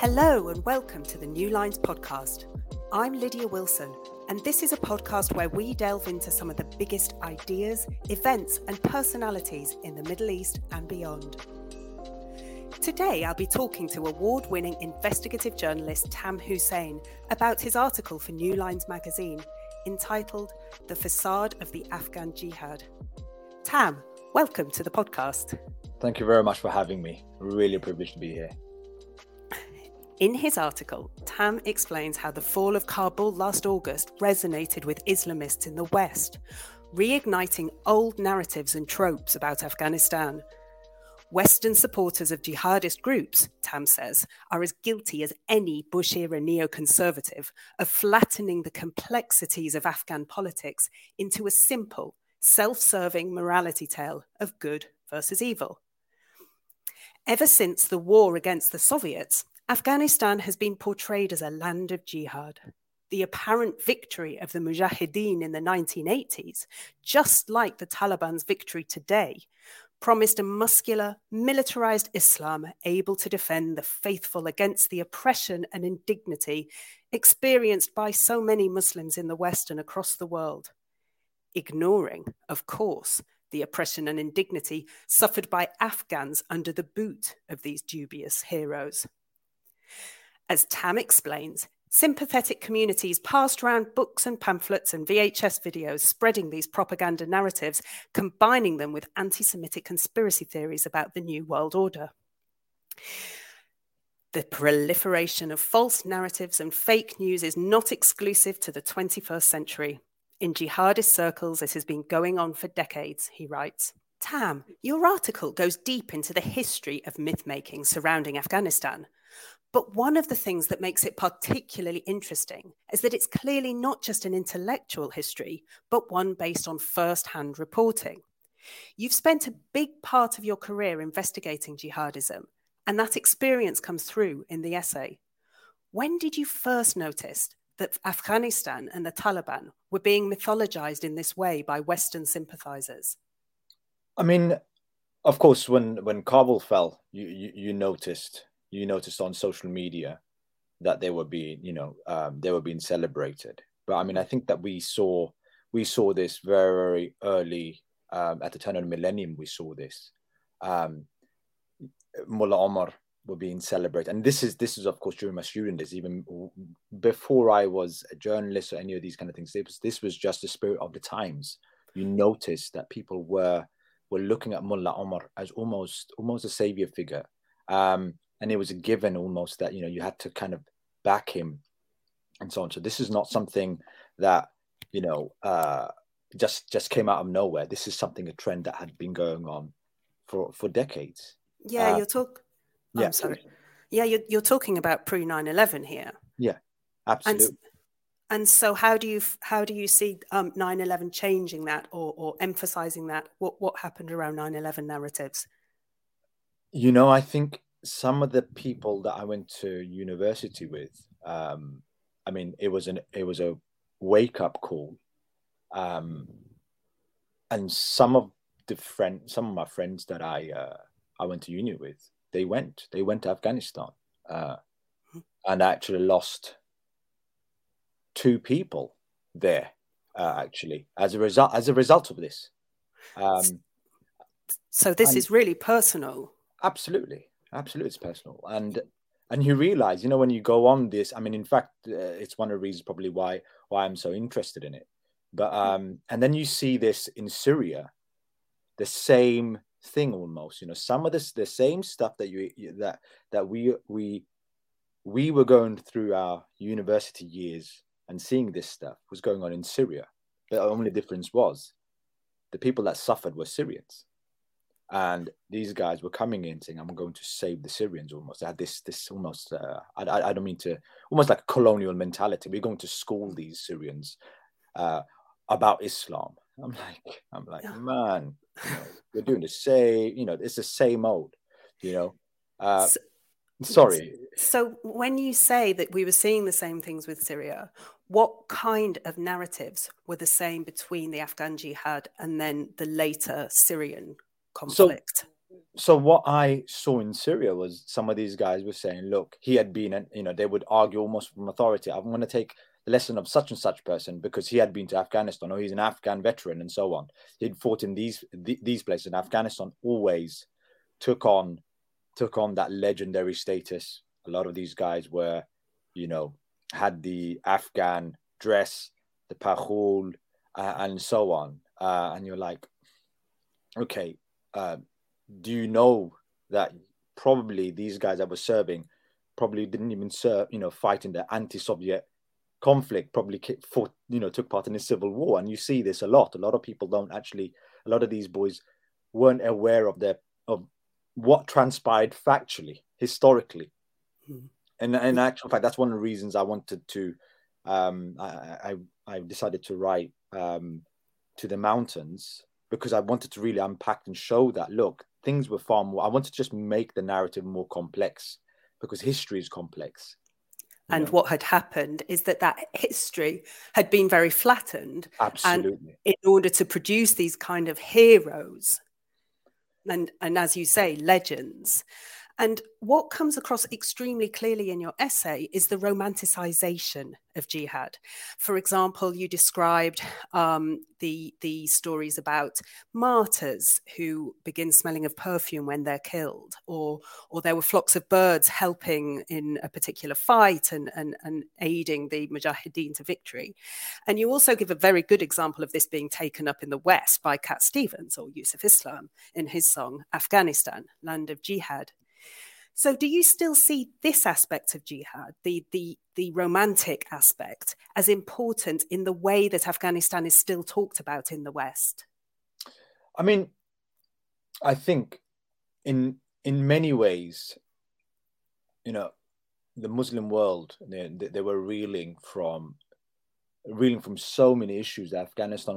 Hello, and welcome to the New Lines podcast. I'm Lydia Wilson, and this is a podcast where we delve into some of the biggest ideas, events, and personalities in the Middle East and beyond. Today, I'll be talking to award winning investigative journalist Tam Hussein about his article for New Lines magazine entitled The Facade of the Afghan Jihad. Tam, welcome to the podcast. Thank you very much for having me. Really a privilege to be here. In his article, Tam explains how the fall of Kabul last August resonated with Islamists in the West, reigniting old narratives and tropes about Afghanistan. Western supporters of jihadist groups, Tam says, are as guilty as any Bush era neoconservative of flattening the complexities of Afghan politics into a simple, self serving morality tale of good versus evil. Ever since the war against the Soviets, Afghanistan has been portrayed as a land of jihad. The apparent victory of the Mujahideen in the 1980s, just like the Taliban's victory today, promised a muscular, militarized Islam able to defend the faithful against the oppression and indignity experienced by so many Muslims in the West and across the world. Ignoring, of course, the oppression and indignity suffered by Afghans under the boot of these dubious heroes. As Tam explains, sympathetic communities passed around books and pamphlets and VHS videos spreading these propaganda narratives, combining them with anti Semitic conspiracy theories about the New World Order. The proliferation of false narratives and fake news is not exclusive to the 21st century. In jihadist circles, this has been going on for decades, he writes. Tam, your article goes deep into the history of myth making surrounding Afghanistan. But one of the things that makes it particularly interesting is that it's clearly not just an intellectual history, but one based on first hand reporting. You've spent a big part of your career investigating jihadism, and that experience comes through in the essay. When did you first notice that Afghanistan and the Taliban were being mythologized in this way by Western sympathizers? I mean, of course, when when Kabul fell, you, you, you noticed you noticed on social media that they were being, you know, um, they were being celebrated. But I mean, I think that we saw we saw this very very early um, at the turn of the millennium. We saw this. Um, Mullah Omar were being celebrated, and this is this is of course during my student days, even before I was a journalist or any of these kind of things. This, this was just the spirit of the times. You noticed that people were were looking at Mullah Omar as almost almost a savior figure. Um, and it was a given almost that you know you had to kind of back him and so on. So this is not something that you know uh, just just came out of nowhere. This is something a trend that had been going on for for decades. Yeah uh, you're talk oh, yeah. I'm sorry. Yeah you're, you're talking about pre 9-11 here. Yeah absolutely. and, and so how do you how do you see um, 9-11 changing that or, or emphasizing that? What what happened around 9-11 narratives? You know i think some of the people that I went to university with, um, I mean, it was an it was a wake up call, um, and some of the friend, some of my friends that I uh, I went to uni with, they went they went to Afghanistan, uh, and actually lost two people there, uh, actually as a result as a result of this. Um, so this is really personal. Absolutely, Absolutely, it's personal, and and you realize, you know, when you go on this. I mean, in fact, uh, it's one of the reasons probably why why I'm so interested in it. But um, and then you see this in Syria, the same thing almost. You know, some of this the same stuff that you that that we we we were going through our university years and seeing this stuff was going on in Syria. The only difference was the people that suffered were Syrians and these guys were coming in saying, "I'm going to save the Syrians." Almost, they had this this almost uh, I, I don't mean to almost like a colonial mentality. We're going to school these Syrians uh, about Islam. I'm like, I'm like, man, you know, we're doing the same. You know, it's the same old. You know, uh, so, sorry. So when you say that we were seeing the same things with Syria, what kind of narratives were the same between the Afghan jihad and then the later Syrian conflict? So, so what I saw in Syria was some of these guys were saying, look, he had been, and you know, they would argue almost from authority. I'm going to take the lesson of such and such person because he had been to Afghanistan or he's an Afghan veteran and so on. He'd fought in these these places. And Afghanistan always took on took on that legendary status. A lot of these guys were, you know, had the Afghan dress, the pakol, uh, and so on. Uh, and you're like, okay, uh, do you know that probably these guys that were serving probably didn't even serve, you know, fight in the anti-Soviet conflict, probably fought, you know, took part in the civil war. And you see this a lot. A lot of people don't actually, a lot of these boys weren't aware of their, of what transpired factually, historically. Hmm. And in actual fact, that's one of the reasons I wanted to, um, I, I, I decided to write um, to the mountains because I wanted to really unpack and show that look, things were far more. I wanted to just make the narrative more complex because history is complex. And know? what had happened is that that history had been very flattened. Absolutely. And in order to produce these kind of heroes, and, and as you say, legends, and what comes across extremely clearly in your essay is the romanticization of jihad. For example, you described um, the, the stories about martyrs who begin smelling of perfume when they're killed, or, or there were flocks of birds helping in a particular fight and, and, and aiding the Mujahideen to victory. And you also give a very good example of this being taken up in the West by Cat Stevens or Yusuf Islam in his song Afghanistan, Land of Jihad. So, do you still see this aspect of jihad, the the the romantic aspect, as important in the way that Afghanistan is still talked about in the West? I mean, I think in in many ways, you know, the Muslim world they, they were reeling from reeling from so many issues Afghanistan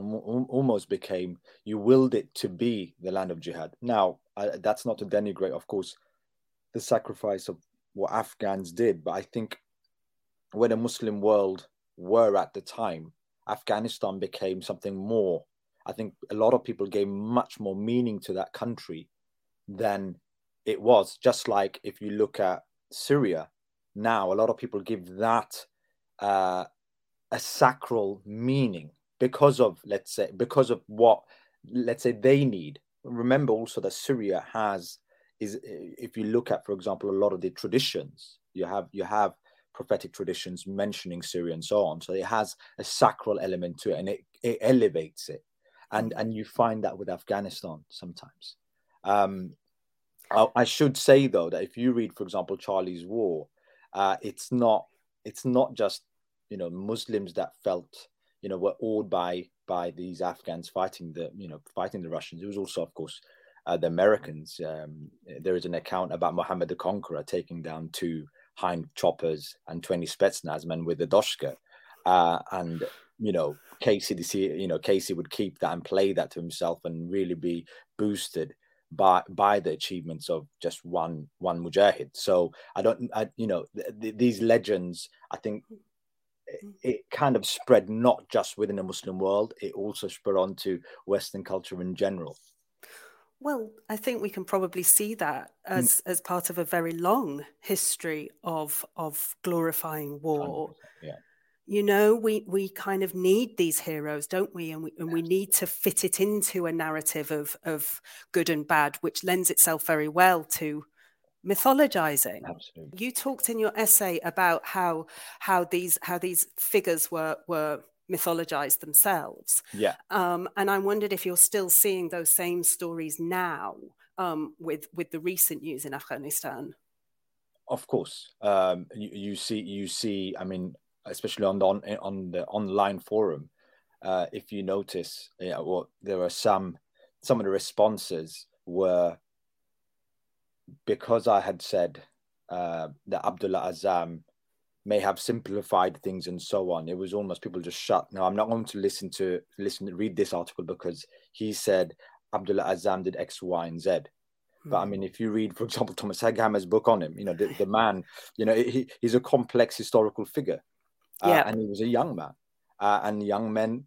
almost became you willed it to be the land of jihad. Now, uh, that's not to denigrate, of course the sacrifice of what Afghans did, but I think where the Muslim world were at the time, Afghanistan became something more. I think a lot of people gave much more meaning to that country than it was. Just like if you look at Syria now, a lot of people give that uh, a sacral meaning because of, let's say, because of what, let's say, they need. Remember also that Syria has is if you look at, for example, a lot of the traditions, you have you have prophetic traditions mentioning Syria and so on. So it has a sacral element to it, and it, it elevates it, and and you find that with Afghanistan sometimes. Um, I, I, should say though that if you read, for example, Charlie's War, uh, it's not it's not just you know Muslims that felt you know were awed by by these Afghans fighting the you know fighting the Russians. It was also, of course, uh, the Americans. Um, there is an account about Muhammad the Conqueror taking down two Hind choppers and 20 Spetsnaz men with the Doshka. Uh, and, you know, Casey, you know, Casey would keep that and play that to himself and really be boosted by by the achievements of just one one mujahid. So I don't, I, you know, th- th- these legends, I think it kind of spread not just within the Muslim world, it also spread onto Western culture in general. Well, I think we can probably see that mm. as mm. as part of a very long history of of glorifying war. Yeah. You know, we we kind of need these heroes, don't we? And we and we need to fit it into a narrative of of good and bad, which lends itself very well to mythologizing. Absolutely. You talked in your essay about how how these how these figures were were mythologized themselves. Yeah. Um, and I wondered if you're still seeing those same stories now um, with with the recent news in Afghanistan. Of course, um, you, you, see, you see. I mean, especially on the on, on the online forum, uh, if you notice, yeah, well, there are some some of the responses were because I had said uh, that Abdullah Azzam may have simplified things and so on. It was almost people just shut. Now I'm not going to listen to listen to read this article because he said Abdullah Azzam did X, Y, and Z. But I hmm. mean, if you read, for example, Thomas Hegghammer's book on him, you know, the, the man, you know, he, he's a complex historical figure. Uh, yeah. And he was a young man. Uh, and young men,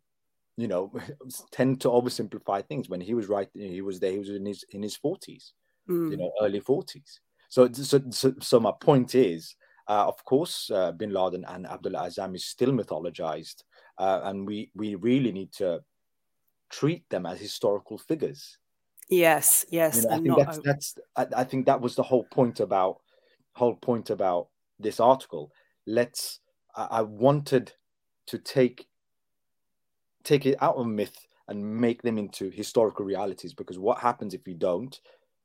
you know, tend to oversimplify things. When he was right, he was there, he was in his in his 40s. mm. you know, early 40s. So, so, so, so my point is, uh, of course, uh, Bin Laden and Abdullah Azzam is still mythologized, uh, and we we really need to treat them as historical figures. Yes, yes, you know, I think that's, that's I, I, think that was the whole point about whole point about this article. Let's I, I wanted to take take it out of myth and make them into historical realities because what happens if you don't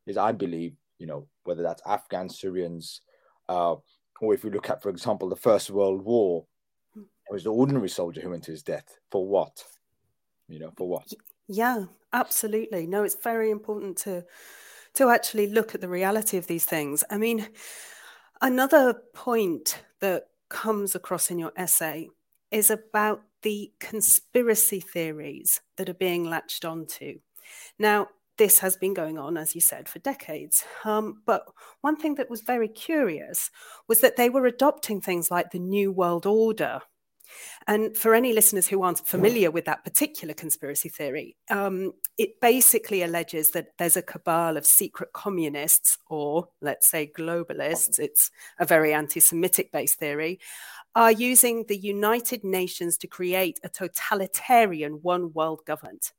is I believe you know whether that's Afghans, Syrians, uh, or if you look at, for example, the First World War, it was the ordinary soldier who went to his death for what? You know, for what? Yeah, absolutely. No, it's very important to to actually look at the reality of these things. I mean, another point that comes across in your essay is about the conspiracy theories that are being latched onto. Now, this has been going on, as you said, for decades. Um, but one thing that was very curious was that they were adopting things like the New World Order. And for any listeners who aren't familiar with that particular conspiracy theory, um, it basically alleges that there's a cabal of secret communists, or let's say globalists, it's a very anti Semitic based theory, are using the United Nations to create a totalitarian one world government.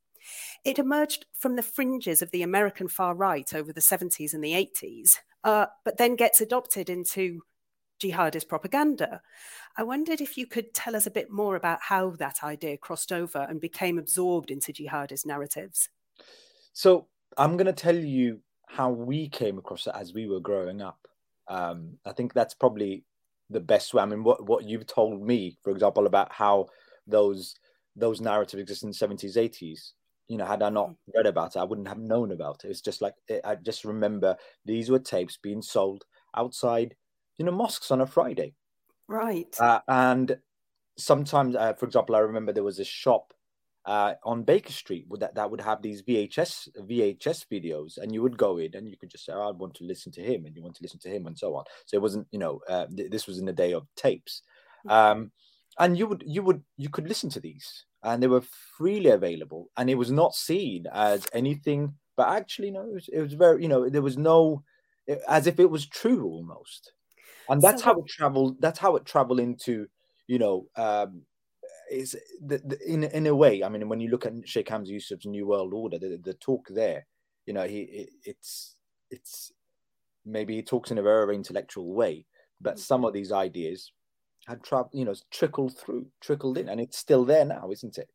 It emerged from the fringes of the American far right over the 70s and the 80s, uh, but then gets adopted into jihadist propaganda. I wondered if you could tell us a bit more about how that idea crossed over and became absorbed into jihadist narratives. So, I'm going to tell you how we came across it as we were growing up. Um, I think that's probably the best way. I mean, what, what you've told me, for example, about how those those narratives exist in the 70s, 80s you know, had I not mm. read about it, I wouldn't have known about it. It's just like it, I just remember these were tapes being sold outside, you know, mosques on a Friday. Right. Uh, and sometimes, uh, for example, I remember there was a shop uh, on Baker Street that, that would have these VHS VHS videos, and you would go in and you could just say, oh, "I want to listen to him," and you want to listen to him, and so on. So it wasn't, you know, uh, th- this was in the day of tapes, mm. um, and you would you would you could listen to these and they were freely available and it was not seen as anything but actually no it was, it was very you know there was no as if it was true almost. And that's so, how it traveled that's how it traveled into you know um is the, the, in in a way i mean when you look at sheikh hamza yusuf's new world order the, the talk there you know he it, it's it's maybe he talks in a very intellectual way but some of these ideas had traveled, you know, trickled through, trickled in, and it's still there now, isn't it?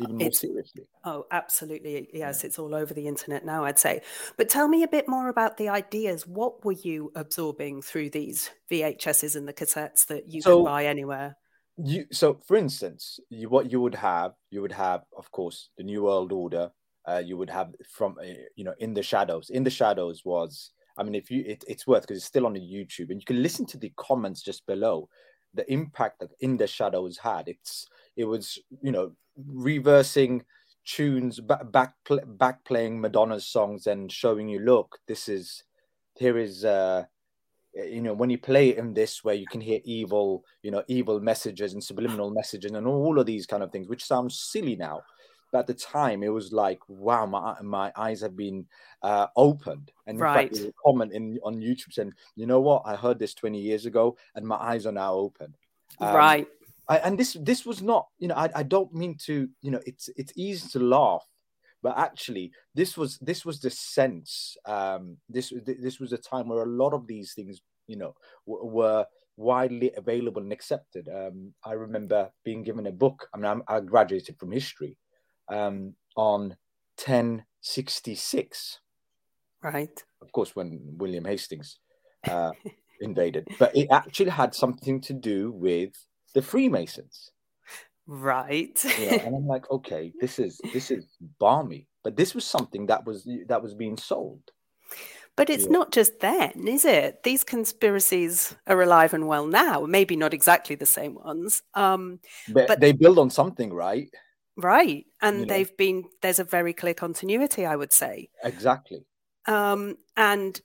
Even more it's, seriously. Oh, absolutely. Yes, yeah. it's all over the internet now, I'd say. But tell me a bit more about the ideas. What were you absorbing through these VHSs and the cassettes that you so, could buy anywhere? You so, for instance, you, what you would have, you would have, of course, the New World Order. Uh, you would have from, uh, you know, in the shadows. In the shadows was I mean, if you, it, it's worth because it's still on the YouTube, and you can listen to the comments just below the impact that in the shadows had. It's it was you know reversing tunes back back, back playing madonna's songs and showing you look this is here is uh you know when you play in this way you can hear evil you know evil messages and subliminal messages and all of these kind of things which sounds silly now but at the time it was like wow my my eyes have been uh, opened. And in right. fact, a comment in on youtube saying you know what? I heard this 20 years ago and my eyes are now open. Um, right. I, and this this was not you know I, I don't mean to you know it's it's easy to laugh but actually this was this was the sense um this this was a time where a lot of these things you know w- were widely available and accepted. Um i remember being given a book. I mean I'm, i graduated from history um, on 1066. Right. Of course, when William Hastings uh, invaded, but it actually had something to do with the Freemasons. Right. You know, and I'm like, okay, this is this is balmy, but this was something that was that was being sold. But it's yeah. not just then, is it? These conspiracies are alive and well now. Maybe not exactly the same ones. Um, but, but they build on something, right? Right. And you they've been, there's a very clear continuity, I would say. Exactly. Um, and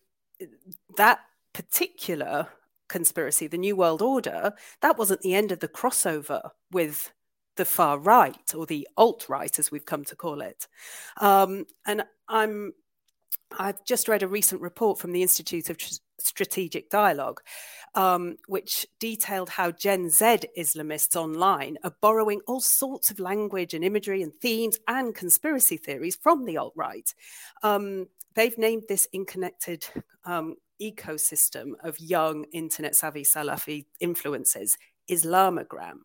that particular conspiracy, the New World Order, that wasn't the end of the crossover with the far right or the alt right, as we've come to call it. Um, and I'm I've just read a recent report from the Institute of Strategic Dialogue, um, which detailed how Gen Z Islamists online are borrowing all sorts of language and imagery and themes and conspiracy theories from the alt right. Um, they've named this interconnected um, ecosystem of young internet savvy Salafi influences Islamogram.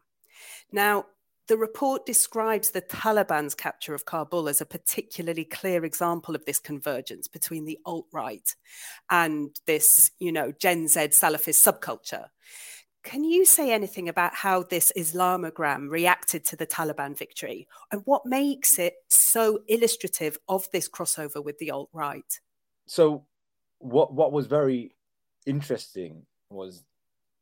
Now, the report describes the Taliban's capture of Kabul as a particularly clear example of this convergence between the alt right and this, you know, Gen Z Salafist subculture. Can you say anything about how this Islamogram reacted to the Taliban victory and what makes it so illustrative of this crossover with the alt right? So, what what was very interesting was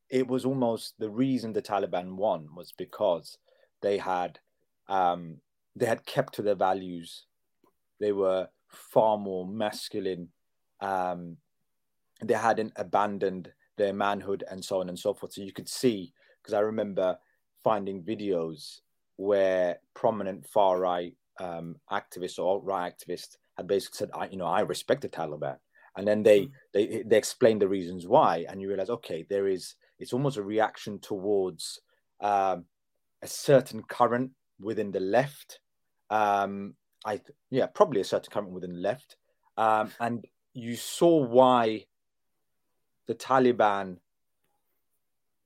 it was almost the reason the Taliban won was because they had um, they had kept to their values. They were far more masculine. Um, they hadn't abandoned their manhood and so on and so forth. So you could see, because I remember finding videos where prominent far right um, activists or alt right activists had basically said, I, you know, I respect the Taliban. And then they, mm. they they explained the reasons why, and you realize, okay, there is it's almost a reaction towards um, a certain current within the left. Um, I yeah, probably a certain current within the left, um, and you saw why the Taliban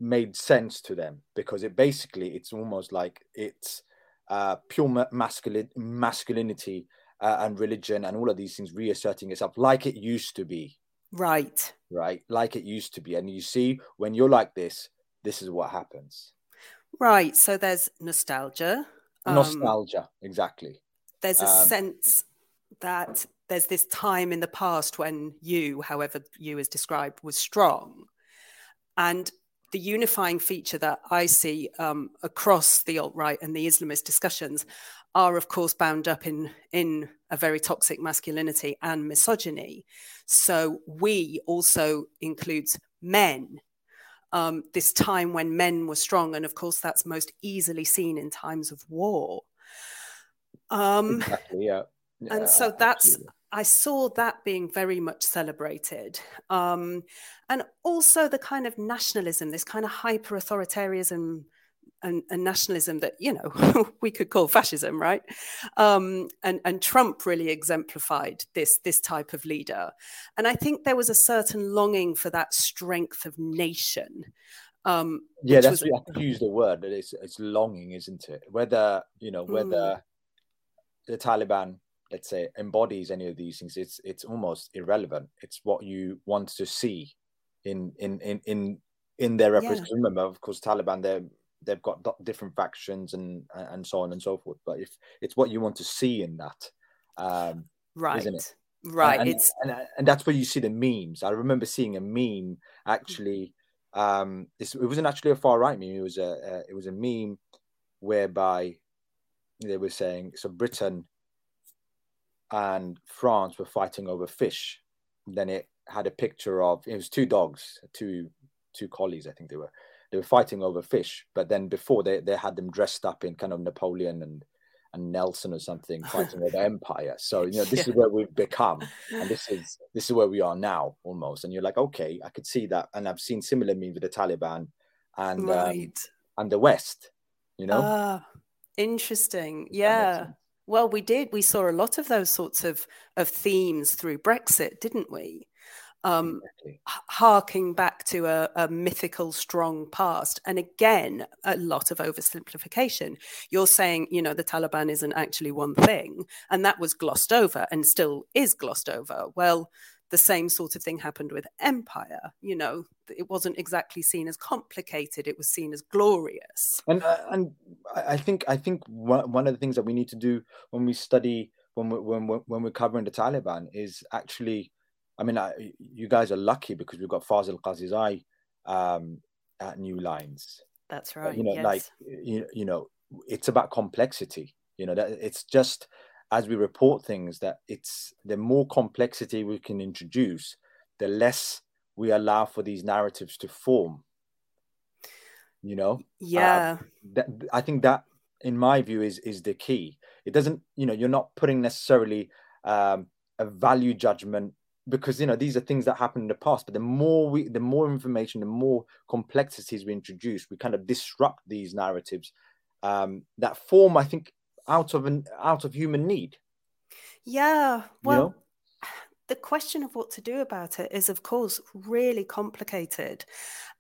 made sense to them because it basically it's almost like it's uh, pure masculine masculinity uh, and religion and all of these things reasserting itself like it used to be. Right. Right? Like it used to be. And you see when you're like this this is what happens Right. So there's nostalgia. Um, nostalgia, exactly. There's a um, sense that there's this time in the past when you, however you is described, was strong. And the unifying feature that I see um, across the alt right and the Islamist discussions are, of course, bound up in in a very toxic masculinity and misogyny. So we also includes men um, this time when men were strong. And of course, that's most easily seen in times of war. Um, exactly, yeah. yeah. And so that's, absolutely. I saw that being very much celebrated. Um, and also the kind of nationalism, this kind of hyper authoritarianism and, and, nationalism that you know we could call fascism, right? Um, and and Trump really exemplified this this type of leader, and I think there was a certain longing for that strength of nation. Um, yeah, that's was, I use the word. It's it's longing, isn't it? Whether you know whether mm. the Taliban, let's say, embodies any of these things, it's it's almost irrelevant. It's what you want to see in in in in in their representation. Yeah. Remember, of course, Taliban they're they've got different factions and and so on and so forth. But if it's what you want to see in that, um, right? Isn't it? Right. And, it's and, and that's where you see the memes. I remember seeing a meme actually. Um, it wasn't actually a far right meme. It was a, a it was a meme whereby they were saying so Britain and France were fighting over fish. Then it had a picture of it was two dogs, two two collies, I think they were, they were fighting over fish. But then before they, they had them dressed up in kind of Napoleon and and Nelson or something fighting over empire. So you know this yeah. is where we've become, and this is this is where we are now almost. And you're like, okay, I could see that, and I've seen similar memes with the Taliban and um, right. um, and the West. You know, ah, interesting. Yeah. Well, we did. We saw a lot of those sorts of of themes through Brexit, didn't we? Um, exactly. harking back to a, a, mythical, strong past. And again, a lot of oversimplification. You're saying, you know, the Taliban isn't actually one thing, and that was glossed over and still is glossed over. Well, the same sort of thing happened with empire. You know, it wasn't exactly seen as complicated; it was seen as glorious. And uh, and I think I think one of the things that we need to do when we study when we when we, when we're covering the Taliban is actually I mean, I, you guys are lucky because we've got Fazil Qazizai um, at New Lines. That's right. You know, yes. like you, you know, it's about complexity. You know, that it's just as we report things that it's the more complexity we can introduce, the less we allow for these narratives to form. You know, yeah. Uh, that, I think that, in my view, is is the key. It doesn't, you know, you're not putting necessarily um, a value judgment because you know these are things that happened in the past but the more we the more information the more complexities we introduce we kind of disrupt these narratives um, that form i think out of an out of human need. Yeah well you know? the question of what to do about it is of course really complicated.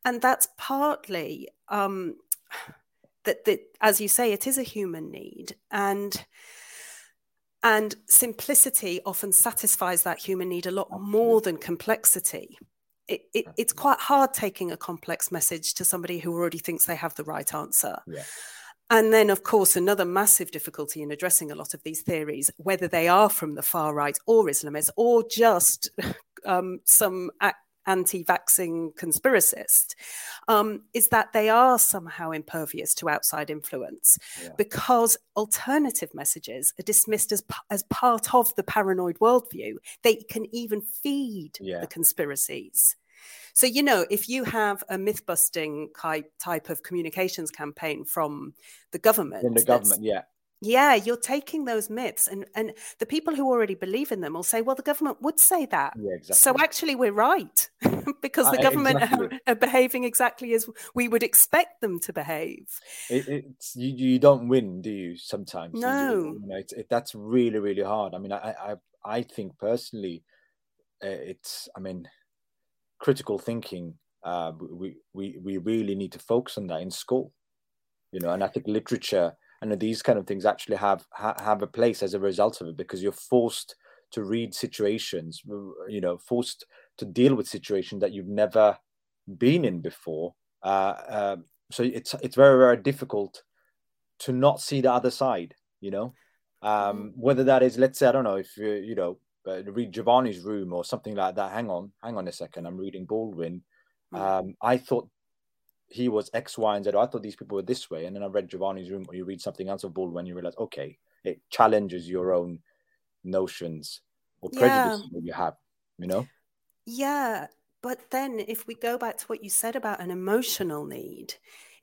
And that's partly um, that, that as you say it is a human need. And and simplicity often satisfies that human need a lot more than complexity. It, it, it's quite hard taking a complex message to somebody who already thinks they have the right answer. Yeah. And then, of course, another massive difficulty in addressing a lot of these theories, whether they are from the far right or Islamists or just um, some anti-vaxxing conspiracist um, is that they are somehow impervious to outside influence yeah. because alternative messages are dismissed as, as part of the paranoid worldview they can even feed yeah. the conspiracies so you know if you have a myth busting type type of communications campaign from the government from the government yeah yeah, you're taking those myths, and and the people who already believe in them will say, "Well, the government would say that." Yeah, exactly. So actually, we're right because the government exactly. are, are, behaving exactly as we would expect them to behave. It, it's you, you don't win, do you? Sometimes, no. You, you know, it's, it, that's really really hard. I mean, I I I think personally, uh, it's I mean, critical thinking. Uh, we we we really need to focus on that in school, you know, and I think literature and these kind of things actually have ha, have a place as a result of it? Because you're forced to read situations you know forced to deal with situations that you've never been in before. Uh, uh, so it's it's very very difficult to not see the other side you know? Um, mm. whether that is let's say i don't know if you you know uh, read giovanni's room or something like that. Hang on hang on a second. I'm reading baldwin. Mm. um, i thought he was X, Y, and Z. Oh, I thought these people were this way. And then I read Giovanni's room, or you read something else of Baldwin, you realize, okay, it challenges your own notions or prejudices yeah. that you have, you know? Yeah. But then if we go back to what you said about an emotional need,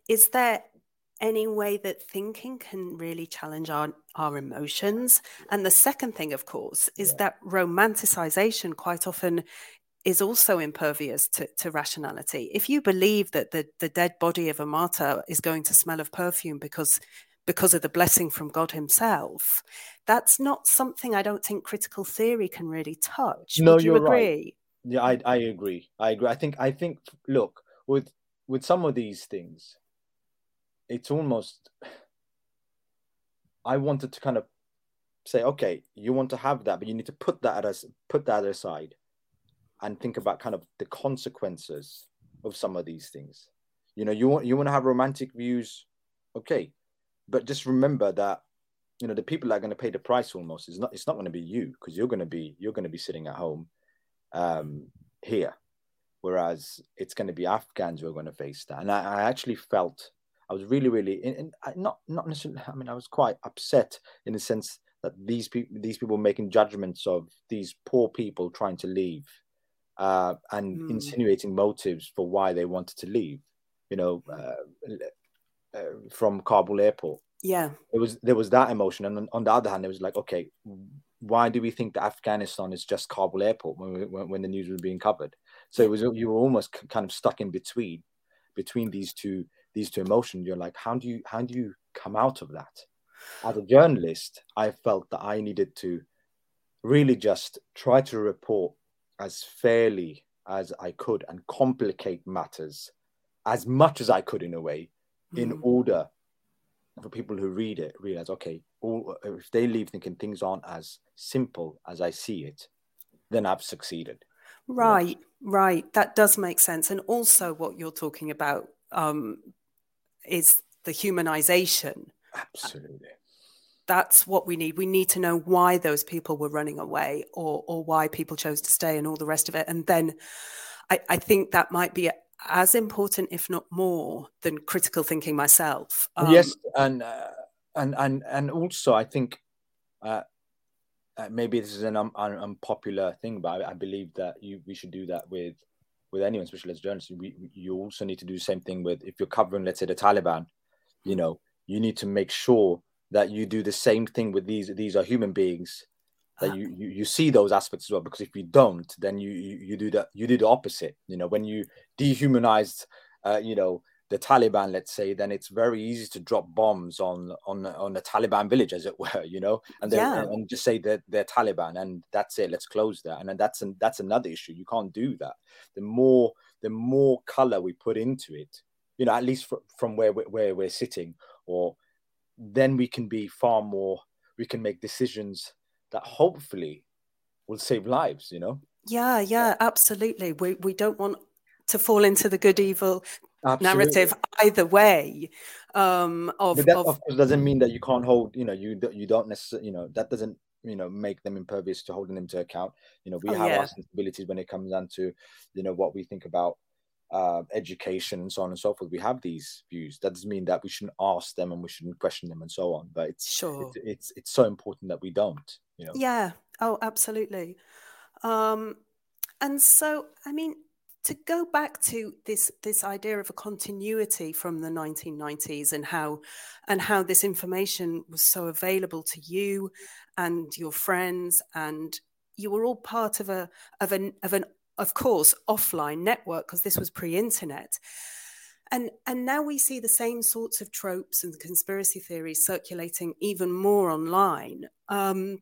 is there any way that thinking can really challenge our, our emotions? And the second thing, of course, is yeah. that romanticization quite often is also impervious to, to, rationality. If you believe that the, the dead body of a martyr is going to smell of perfume because because of the blessing from God Himself, that's not something I don't think critical theory can really touch. No, Would you you're agree? Right. Yeah, I, I agree. I agree. I think I think look with with some of these things, it's almost I wanted to kind of say, okay, you want to have that, but you need to put that as put that aside and think about kind of the consequences of some of these things. You know, you want you want to have romantic views, okay, but just remember that you know the people that are going to pay the price almost is not it's not going to be you because you're going to be you're going to be sitting at home um, here, whereas it's going to be Afghans who are going to face that. And I, I actually felt I was really really in, in, not not necessarily. I mean, I was quite upset in the sense that these people these people making judgments of these poor people trying to leave uh, and mm. insinuating motives for why they wanted to leave. You know, uh, uh, from Kabul airport. Yeah, it was there was that emotion, and on, on the other hand, it was like, okay, why do we think that Afghanistan is just Kabul airport when, we, when, when the news was being covered? So it was you were almost kind of stuck in between between these two these two emotions. You're like, how do you how do you come out of that? As a journalist, I felt that I needed to really just try to report as fairly as I could and complicate matters as much as I could in a way, mm. in order for people who read it realize, okay, all, if they leave thinking things aren't as simple as I see it, then I've succeeded. Right, right. That does make sense. And also, what you're talking about um, is the humanization. Absolutely that's what we need. We need to know why those people were running away or or why people chose to stay and all the rest of it. And then I, I think that might be as important, if not more, than critical thinking myself. Um, yes, and uh, and and and also I think uh, uh, maybe this is an un- un- unpopular thing, but I, I, believe that you we should do that with with anyone, especially as journalists. We, you also need to do the same thing with if you're covering, let's say, the Taliban. You know, you need to make sure that you do the same thing with these these are human beings that you, you you see those aspects as well because if you don't then you you, you do the you do the opposite you know when you dehumanize uh, you know the Taliban, let's say, then it's very easy to drop bombs on on on the Taliban village, as it were, you know, and yeah. and just say that they're Taliban, and that's it. Let's close that, and then that's an, that's another issue. You can't do that. The more the more color we put into it, you know, at least fr- from where we're, where we're sitting, or then we can be far more. We can make decisions that hopefully will save lives. You know. Yeah, yeah, absolutely. We we don't want to fall into the good evil Absolutely. narrative either way. Um, of, but that of, of course doesn't mean that you can't hold. You know, you you don't necessarily. You know, that doesn't you know make them impervious to holding them to account. You know, we oh, have yeah. our sensibilities when it comes down to you know what we think about uh, education and so on and so forth. We have these views. That doesn't mean that we shouldn't ask them and we shouldn't question them and so on. But it's sure it's it's, it's so important that we don't. You know. Yeah. Oh, absolutely. Um, and so, I mean, to go back to this this idea of a continuity from the 1990s and how and how this information was so available to you and your friends and you were all part of a of an of an of course offline network because this was pre-internet and and now we see the same sorts of tropes and conspiracy theories circulating even more online um,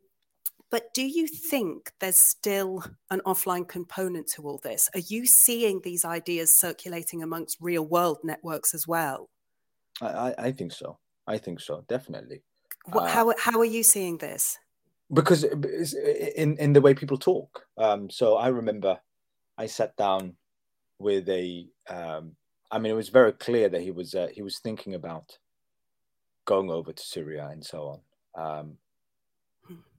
but do you think there's still an offline component to all this? Are you seeing these ideas circulating amongst real world networks as well? I, I think so. I think so, definitely. What, uh, how, how are you seeing this? Because in, in the way people talk. Um, so I remember I sat down with a, um, I mean, it was very clear that he was uh, he was thinking about going over to Syria and so on. Um,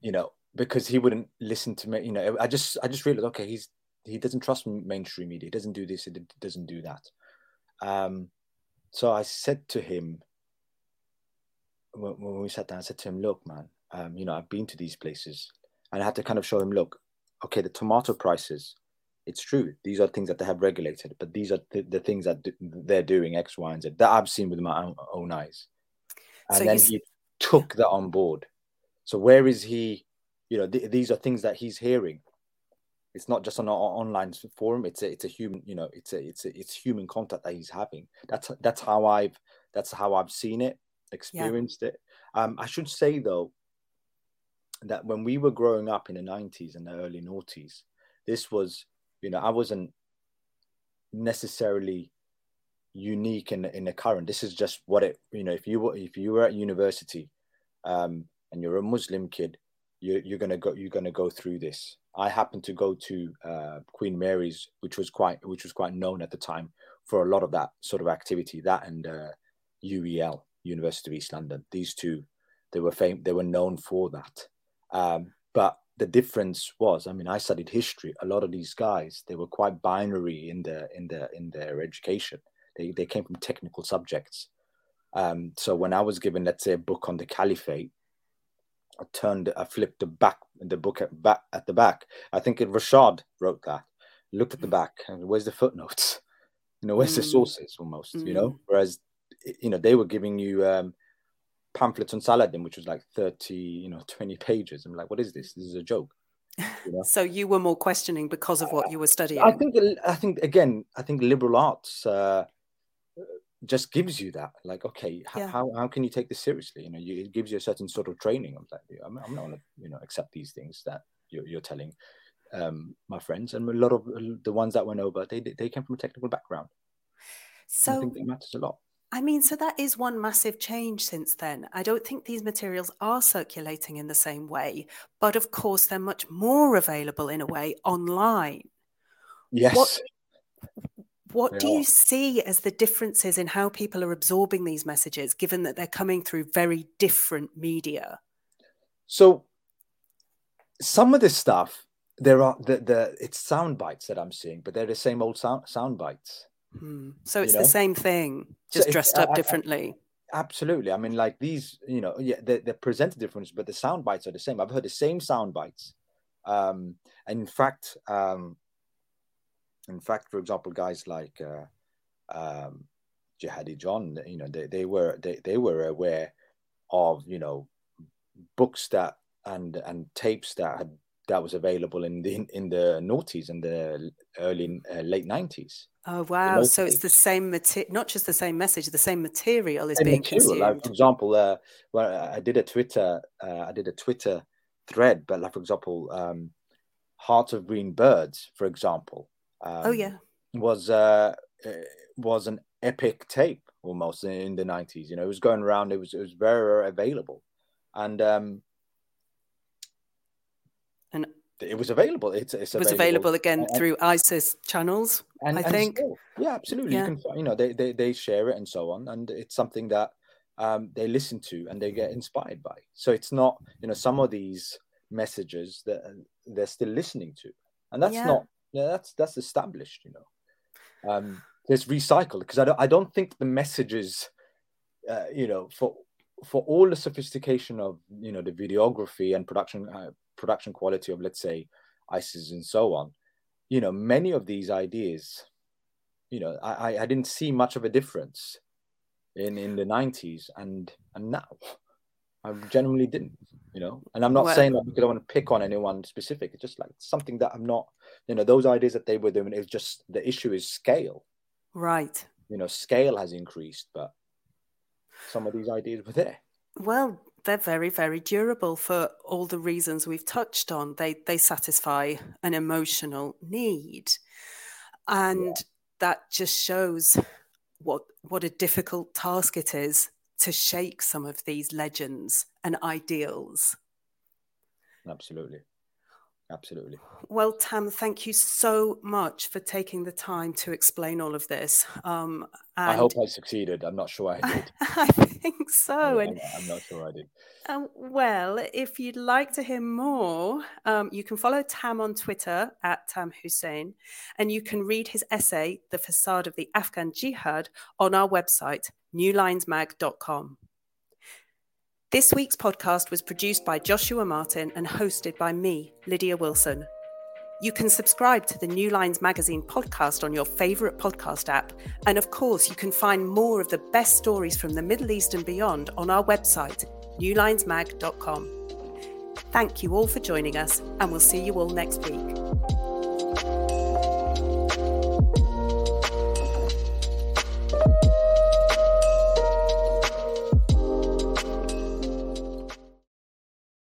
you know, because he wouldn't listen to me. You know, I just I just realized okay, he's he doesn't trust mainstream media. He doesn't do this. He doesn't do that. Um, so I said to him when, when, we sat down, I said to him, "Look, man, um, you know, I've been to these places, and I had to kind of show him, look, okay, the tomato prices." It's true. These are things that they have regulated, but these are the, the things that they're doing X, Y, and Z that I've seen with my own, own eyes. And so then he took that on board. So where is he you know th- these are things that he's hearing it's not just on an online forum it's a it's a human you know it's a it's a, it's human contact that he's having that's that's how i've that's how i've seen it experienced yeah. it um i should say though that when we were growing up in the 90s and the early noughties this was you know i wasn't necessarily unique in in the current this is just what it you know if you were if you were at university um and you're a muslim kid you're, you're gonna go you're gonna go through this. I happened to go to uh, Queen Mary's, which was quite which was quite known at the time for a lot of that sort of activity. That and uh, UEL, University of East London. These two, they were fam- they were known for that. Um, but the difference was, I mean, I studied history. A lot of these guys, they were quite binary in their in their in their education. They they came from technical subjects. Um, so when I was given, let's say, a book on the caliphate, I turned, I flipped the back, the book at back at the back. I think it, Rashad wrote that. Looked at the back, and where's the footnotes? You know, where's mm. the sources? Almost, mm. you know. Mm. Whereas, you know, they were giving you um, pamphlets on Saladin, which was like thirty, you know, twenty pages. I'm like, what is this? This is a joke. You know? so you were more questioning because of what you were studying. I think. I think again. I think liberal arts. Uh, just gives you that like okay yeah. how, how can you take this seriously you know you, it gives you a certain sort of training i'm like i'm, I'm not going to you know accept these things that you're, you're telling um, my friends and a lot of the ones that went over they they came from a technical background so i think that matters a lot I mean, so that is one massive change since then. I don't think these materials are circulating in the same way, but of course, they're much more available in a way online. Yes. What, what do you see as the differences in how people are absorbing these messages, given that they're coming through very different media? So, some of this stuff, there are the, the it's sound bites that I'm seeing, but they're the same old sound sound bites. Hmm. So it's you know? the same thing, just so dressed up I, differently. I, absolutely. I mean, like these, you know, yeah, they're, they're presented different, but the sound bites are the same. I've heard the same sound bites. Um, and in fact, um, in fact, for example, guys like uh, um, Jihadi John, you know, they, they were they, they were aware of you know books that and and tapes that had that was available in the in the noughties and the early uh, late nineties. Oh wow! So it's the same material, not just the same message. The same material is same being material. consumed. Like, for example, uh, well, I did a Twitter, uh, I did a Twitter thread, but like for example, um, Heart of Green Birds, for example. Um, oh yeah, was uh, uh, was an epic tape almost in the nineties. You know, it was going around. It was it was very, very available, and um, it was available. It's, it's it was available, again and, through ISIS channels. And, I think. Still, yeah, absolutely. Yeah. You can, you know, they, they they share it and so on, and it's something that um, they listen to and they get inspired by. So it's not, you know, some of these messages that they're still listening to, and that's yeah. not, yeah, that's that's established. You know, um, there's recycled because I don't I don't think the messages, uh, you know, for for all the sophistication of you know the videography and production uh, production quality of let's say ISIS and so on, you know, many of these ideas, you know, I, I didn't see much of a difference in in the 90s and and now. I genuinely didn't, you know. And I'm not well, saying that because I want to pick on anyone specific. It's just like something that I'm not, you know, those ideas that they were doing. It's just the issue is scale. Right. You know, scale has increased, but some of these ideas were there. Well, they're very, very durable for all the reasons we've touched on. They they satisfy an emotional need, and yeah. that just shows what what a difficult task it is to shake some of these legends and ideals. Absolutely. Absolutely. Well, Tam, thank you so much for taking the time to explain all of this. Um, I hope I succeeded. I'm not sure I did. I think so. I'm, I'm not sure I did. Um, well, if you'd like to hear more, um, you can follow Tam on Twitter at Tam Hussein, and you can read his essay, The Facade of the Afghan Jihad, on our website, newlinesmag.com. This week's podcast was produced by Joshua Martin and hosted by me, Lydia Wilson. You can subscribe to the New Lines Magazine podcast on your favourite podcast app. And of course, you can find more of the best stories from the Middle East and beyond on our website, newlinesmag.com. Thank you all for joining us, and we'll see you all next week.